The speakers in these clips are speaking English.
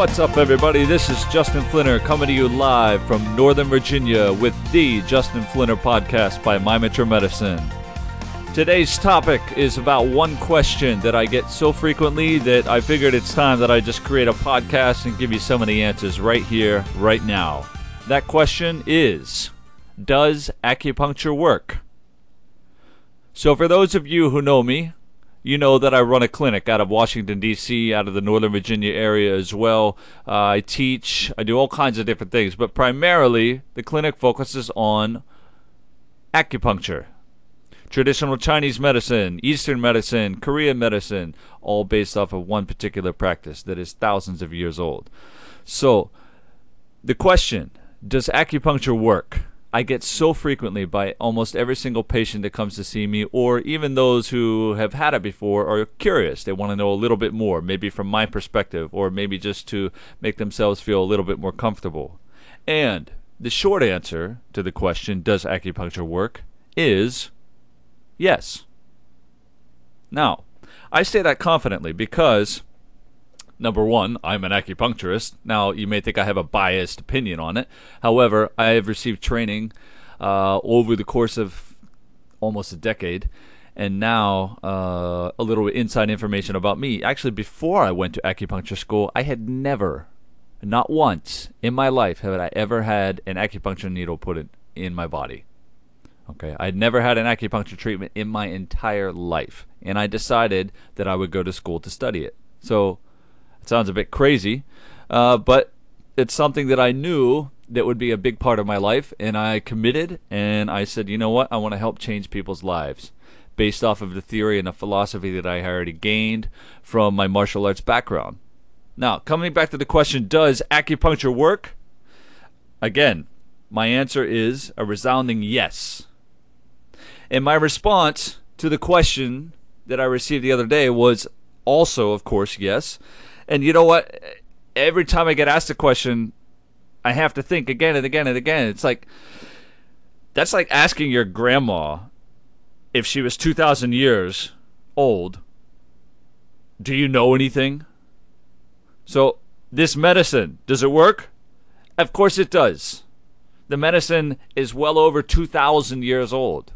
What's up, everybody? This is Justin Flinner coming to you live from Northern Virginia with the Justin Flinner podcast by My Metro Medicine. Today's topic is about one question that I get so frequently that I figured it's time that I just create a podcast and give you some of the answers right here, right now. That question is Does acupuncture work? So, for those of you who know me, you know that I run a clinic out of Washington, D.C., out of the Northern Virginia area as well. Uh, I teach, I do all kinds of different things, but primarily the clinic focuses on acupuncture. Traditional Chinese medicine, Eastern medicine, Korean medicine, all based off of one particular practice that is thousands of years old. So, the question does acupuncture work? I get so frequently by almost every single patient that comes to see me, or even those who have had it before are curious. They want to know a little bit more, maybe from my perspective, or maybe just to make themselves feel a little bit more comfortable. And the short answer to the question, does acupuncture work, is yes. Now, I say that confidently because Number one, I'm an acupuncturist. Now, you may think I have a biased opinion on it. However, I have received training uh, over the course of almost a decade. And now, uh, a little inside information about me. Actually, before I went to acupuncture school, I had never, not once in my life, had I ever had an acupuncture needle put in, in my body. Okay, I'd never had an acupuncture treatment in my entire life. And I decided that I would go to school to study it. So, it sounds a bit crazy, uh, but it's something that I knew that would be a big part of my life, and I committed, and I said, you know what, I want to help change people's lives based off of the theory and the philosophy that I already gained from my martial arts background. Now, coming back to the question, does acupuncture work? Again, my answer is a resounding yes. And my response to the question that I received the other day was also, of course, yes. And you know what? Every time I get asked a question, I have to think again and again and again. It's like that's like asking your grandma if she was 2000 years old, do you know anything? So, this medicine, does it work? Of course it does. The medicine is well over 2000 years old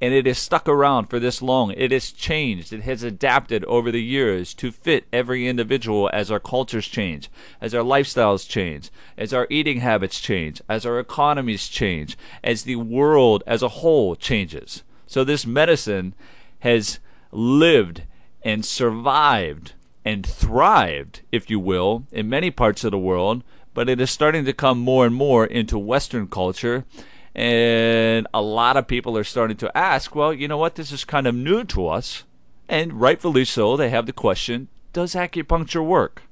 and it has stuck around for this long. It has changed. It has adapted over the years to fit every individual as our cultures change, as our lifestyles change, as our eating habits change, as our economies change, as the world as a whole changes. So this medicine has lived and survived and thrived, if you will, in many parts of the world, but it is starting to come more and more into Western culture and a lot of people are starting to ask, well, you know what? This is kind of new to us. And rightfully so, they have the question does acupuncture work?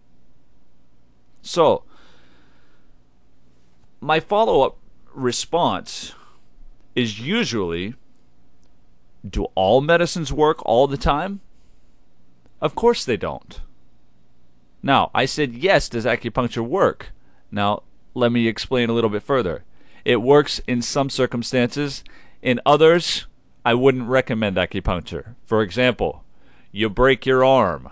So, my follow up response is usually do all medicines work all the time? Of course they don't. Now, I said, yes, does acupuncture work? Now, let me explain a little bit further. It works in some circumstances. In others, I wouldn't recommend acupuncture. For example, you break your arm.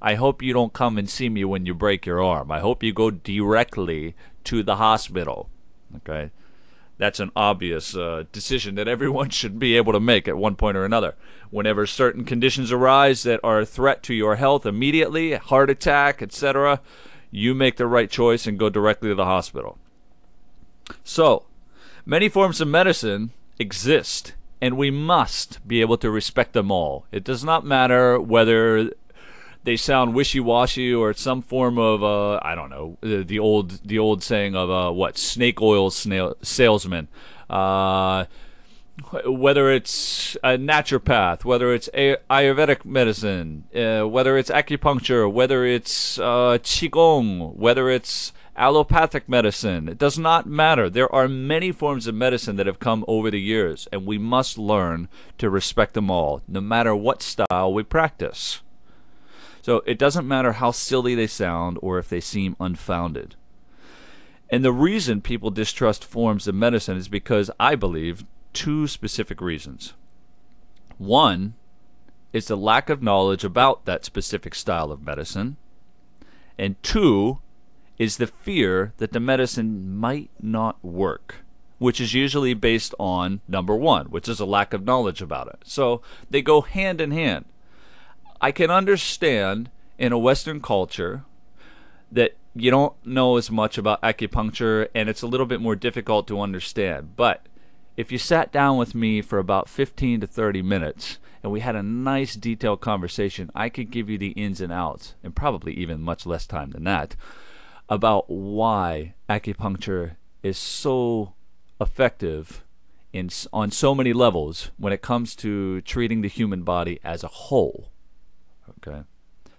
I hope you don't come and see me when you break your arm. I hope you go directly to the hospital. Okay? That's an obvious uh, decision that everyone should be able to make at one point or another. Whenever certain conditions arise that are a threat to your health immediately, heart attack, etc., you make the right choice and go directly to the hospital. So, Many forms of medicine exist, and we must be able to respect them all. It does not matter whether they sound wishy-washy or some form of uh, I don't know the, old the old saying of uh, what snake oil snail, salesman. Uh, whether it's a naturopath, whether it's Ayurvedic medicine, uh, whether it's acupuncture, whether it's uh, qigong, whether it's allopathic medicine. It does not matter. There are many forms of medicine that have come over the years, and we must learn to respect them all, no matter what style we practice. So it doesn't matter how silly they sound or if they seem unfounded. And the reason people distrust forms of medicine is because I believe two specific reasons. One is the lack of knowledge about that specific style of medicine, and two is the fear that the medicine might not work, which is usually based on number one, which is a lack of knowledge about it. So they go hand in hand. I can understand in a Western culture that you don't know as much about acupuncture and it's a little bit more difficult to understand. But if you sat down with me for about 15 to 30 minutes and we had a nice detailed conversation, I could give you the ins and outs, and probably even much less time than that, about why acupuncture is so effective in on so many levels when it comes to treating the human body as a whole. Okay?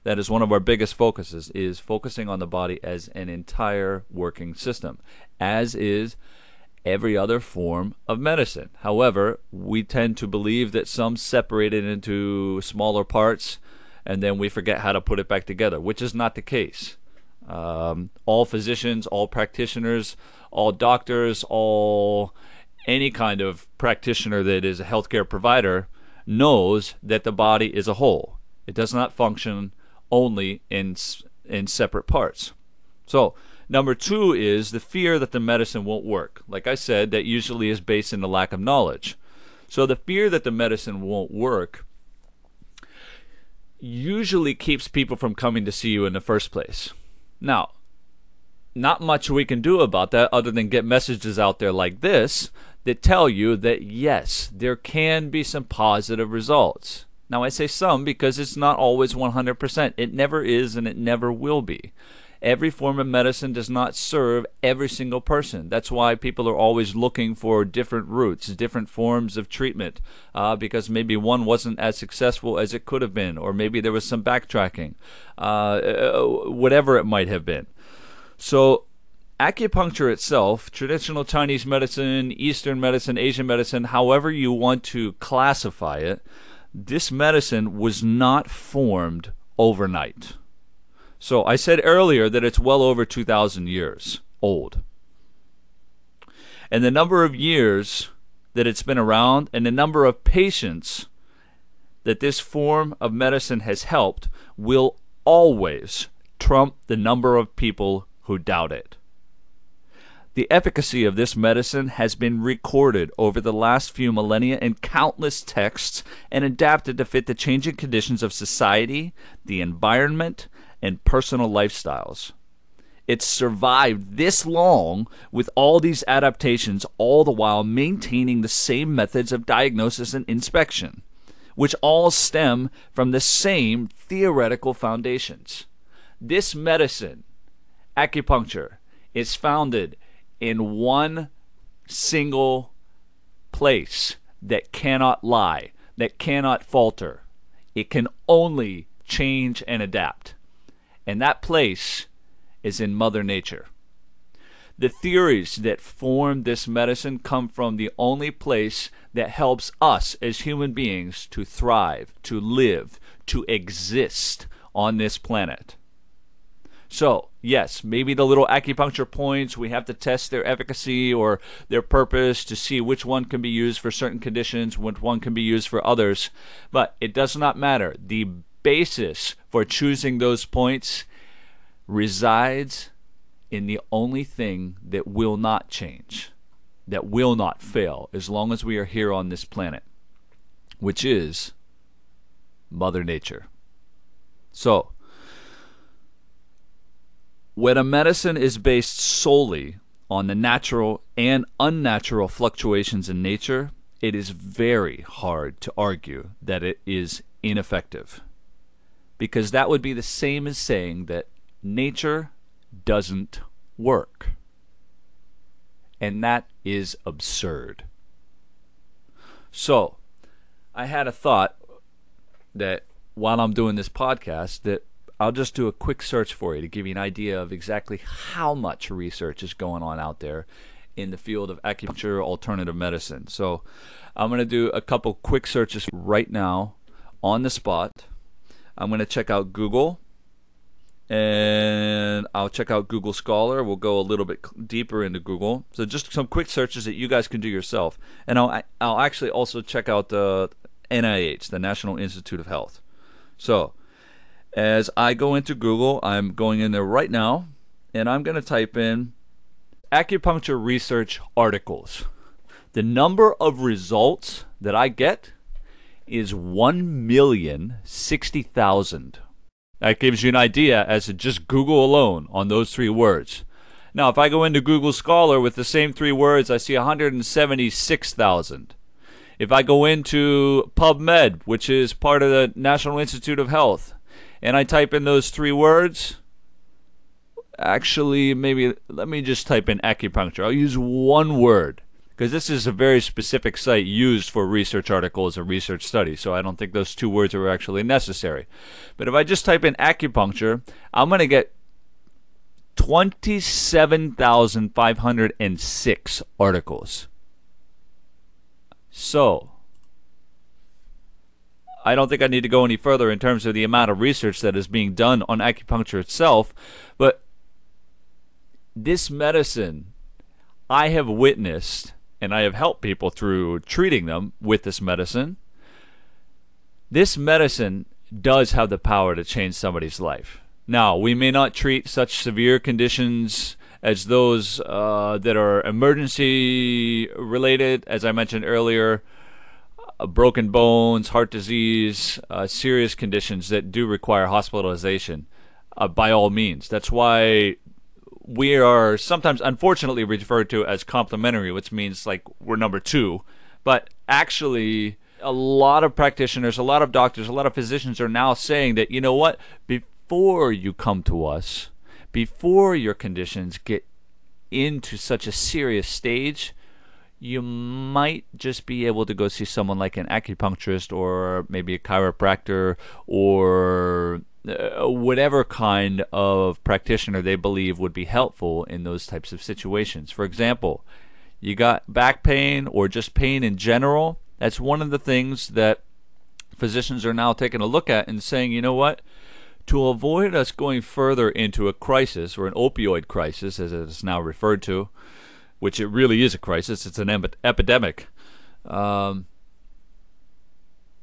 That is one of our biggest focuses is focusing on the body as an entire working system, as is every other form of medicine. However, we tend to believe that some separate it into smaller parts and then we forget how to put it back together, which is not the case. Um, all physicians, all practitioners, all doctors, all any kind of practitioner that is a healthcare provider knows that the body is a whole. It does not function only in in separate parts. So, number 2 is the fear that the medicine won't work. Like I said, that usually is based in the lack of knowledge. So, the fear that the medicine won't work usually keeps people from coming to see you in the first place. Now, not much we can do about that other than get messages out there like this that tell you that yes, there can be some positive results. Now, I say some because it's not always 100%. It never is and it never will be. Every form of medicine does not serve every single person. That's why people are always looking for different routes, different forms of treatment, uh, because maybe one wasn't as successful as it could have been, or maybe there was some backtracking, uh, uh whatever it might have been. So, acupuncture itself, traditional Chinese medicine, Eastern medicine, Asian medicine, however you want to classify it, this medicine was not formed overnight. So I said earlier that it's well over 2,000 years old. And the number of years that it's been around and the number of patients that this form of medicine has helped will always trump the number of people who doubt it. The efficacy of this medicine has been recorded over the last few millennia in countless texts and adapted to fit the changing conditions of society, the environment, and personal lifestyles. It's survived this long with all these adaptations, all the while maintaining the same methods of diagnosis and inspection, which all stem from the same theoretical foundations. This medicine, acupuncture, is founded in one single place that cannot lie, that cannot falter. It can only change and adapt and that place is in Mother Nature. The theories that form this medicine come from the only place that helps us as human beings to thrive, to live, to exist on this planet. So, yes, maybe the little acupuncture points, we have to test their efficacy or their purpose to see which one can be used for certain conditions, which one can be used for others. But it does not matter. The basis for choosing those points resides in the only thing that will not change, that will not fail as long as we are here on this planet, which is Mother Nature. So, when a medicine is based solely on the natural and unnatural fluctuations in nature, it is very hard to argue that it is ineffective because that would be the same as saying that nature doesn't work. And that is absurd. So, I had a thought that while I'm doing this podcast that I'll just do a quick search for you to give you an idea of exactly how much research is going on out there in the field of acupuncture alternative medicine. So, I'm going to do a couple quick searches right now on the spot I'm going to check out Google and I'll check out Google Scholar. We'll go a little bit deeper into Google. So just some quick searches that you guys can do yourself. And I'll I'll actually also check out the NIH, the National Institute of Health. So as I go into Google, I'm going in there right now and I'm going to type in acupuncture research articles. The number of results that I get is 1,060,000. That gives you an idea as to just Google alone on those three words. Now, if I go into Google Scholar with the same three words, I see 176,000. If I go into PubMed, which is part of the National Institute of Health, and I type in those three words, actually, maybe let me just type in acupuncture. I'll use one word because this is a very specific site used for research articles and research studies, so I don't think those two words are actually necessary. But if I just type in acupuncture, I'm going to get 27,506 articles. So, I don't think I need to go any further in terms of the amount of research that is being done on acupuncture itself, but this medicine I have witnessed and I have helped people through treating them with this medicine. This medicine does have the power to change somebody's life. Now, we may not treat such severe conditions as those uh, that are emergency related, as I mentioned earlier, uh, broken bones, heart disease, uh, serious conditions that do require hospitalization. Uh, by all means, that's why we are sometimes unfortunately referred to as complementary, which means like we're number two. But actually, a lot of practitioners, a lot of doctors, a lot of physicians are now saying that, you know what, before you come to us, before your conditions get into such a serious stage, you might just be able to go see someone like an acupuncturist or maybe a chiropractor or uh, whatever kind of practitioner they believe would be helpful in those types of situations. For example, you got back pain or just pain in general. That's one of the things that physicians are now taking a look at and saying, you know what? To avoid us going further into a crisis or an opioid crisis, as it is now referred to, which it really is a crisis, it's an epidemic. Um,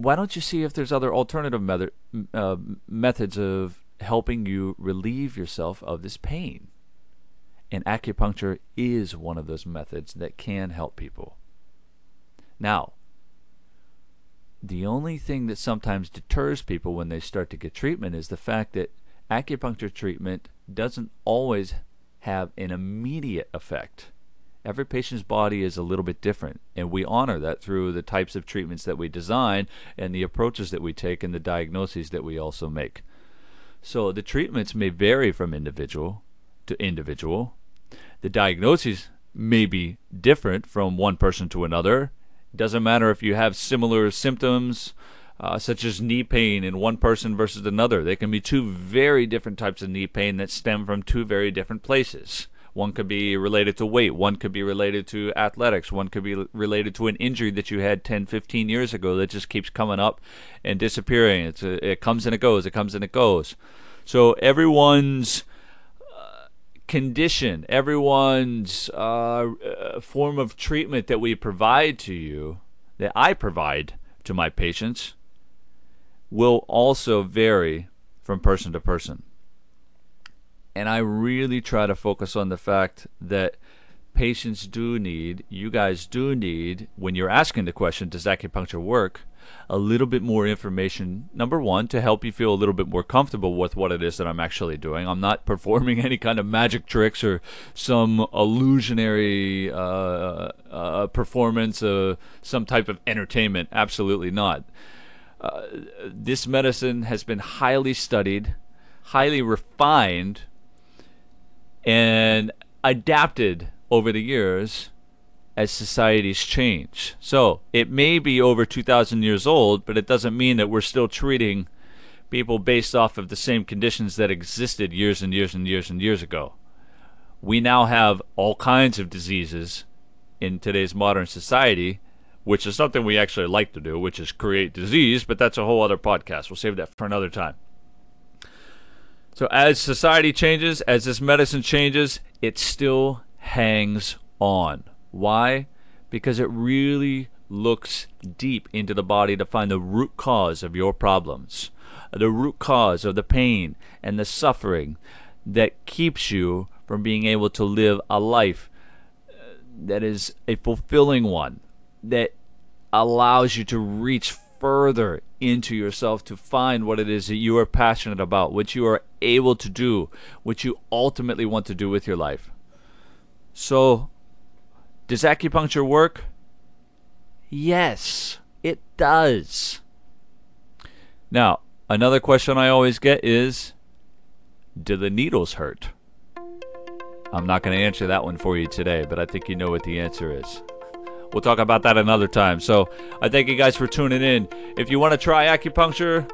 why don't you see if there's other alternative method, uh, methods of helping you relieve yourself of this pain? And acupuncture is one of those methods that can help people. Now, the only thing that sometimes deters people when they start to get treatment is the fact that acupuncture treatment doesn't always have an immediate effect every patient's body is a little bit different, and we honor that through the types of treatments that we design and the approaches that we take and the diagnoses that we also make. So the treatments may vary from individual to individual. The diagnoses may be different from one person to another. It Doesn't matter if you have similar symptoms, uh, such as knee pain in one person versus another. They can be two very different types of knee pain that stem from two very different places. One could be related to weight. One could be related to athletics. One could be related to an injury that you had 10, 15 years ago that just keeps coming up and disappearing. It's a, it comes and it goes. It comes and it goes. So everyone's uh, condition, everyone's uh, uh, form of treatment that we provide to you, that I provide to my patients, will also vary from person to person. And I really try to focus on the fact that patients do need, you guys do need, when you're asking the question, does acupuncture work? A little bit more information. Number one, to help you feel a little bit more comfortable with what it is that I'm actually doing. I'm not performing any kind of magic tricks or some illusionary uh, uh, performance, uh, some type of entertainment. Absolutely not. Uh, this medicine has been highly studied, highly refined and adapted over the years as societies change. So it may be over 2,000 years old, but it doesn't mean that we're still treating people based off of the same conditions that existed years and years and years and years ago. We now have all kinds of diseases in today's modern society, which is something we actually like to do, which is create disease, but that's a whole other podcast. We'll save that for another time. So as society changes, as this medicine changes, it still hangs on. Why? Because it really looks deep into the body to find the root cause of your problems, the root cause of the pain and the suffering that keeps you from being able to live a life uh, that is a fulfilling one, that allows you to reach further into yourself to find what it is that you are passionate about, what you are able to do, what you ultimately want to do with your life. So, does acupuncture work? Yes, it does. Now, another question I always get is Do the needles hurt? I'm not going to answer that one for you today, but I think you know what the answer is. We'll talk about that another time. So I thank you guys for tuning in. If you want to try acupuncture,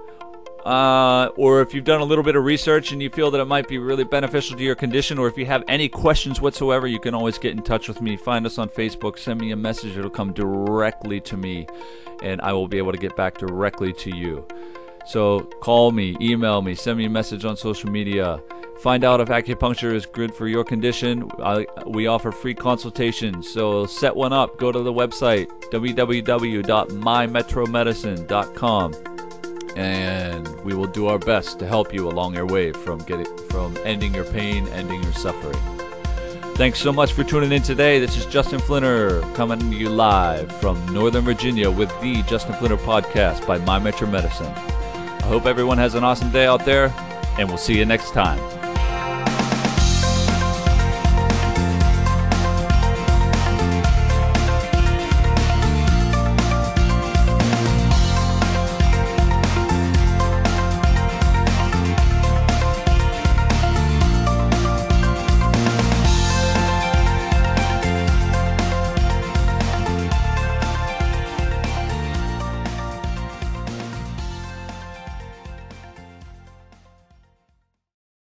uh, or if you've done a little bit of research and you feel that it might be really beneficial to your condition, or if you have any questions whatsoever, you can always get in touch with me. Find us on Facebook, send me a message, it'll come directly to me, and I will be able to get back directly to you. So call me, email me, send me a message on social media. Find out if acupuncture is good for your condition. I, we offer free consultations, so set one up. Go to the website www.mymetromedicine.com, and we will do our best to help you along your way from getting from ending your pain, ending your suffering. Thanks so much for tuning in today. This is Justin Flinner coming to you live from Northern Virginia with the Justin Flinner podcast by My Metro Medicine. I hope everyone has an awesome day out there, and we'll see you next time.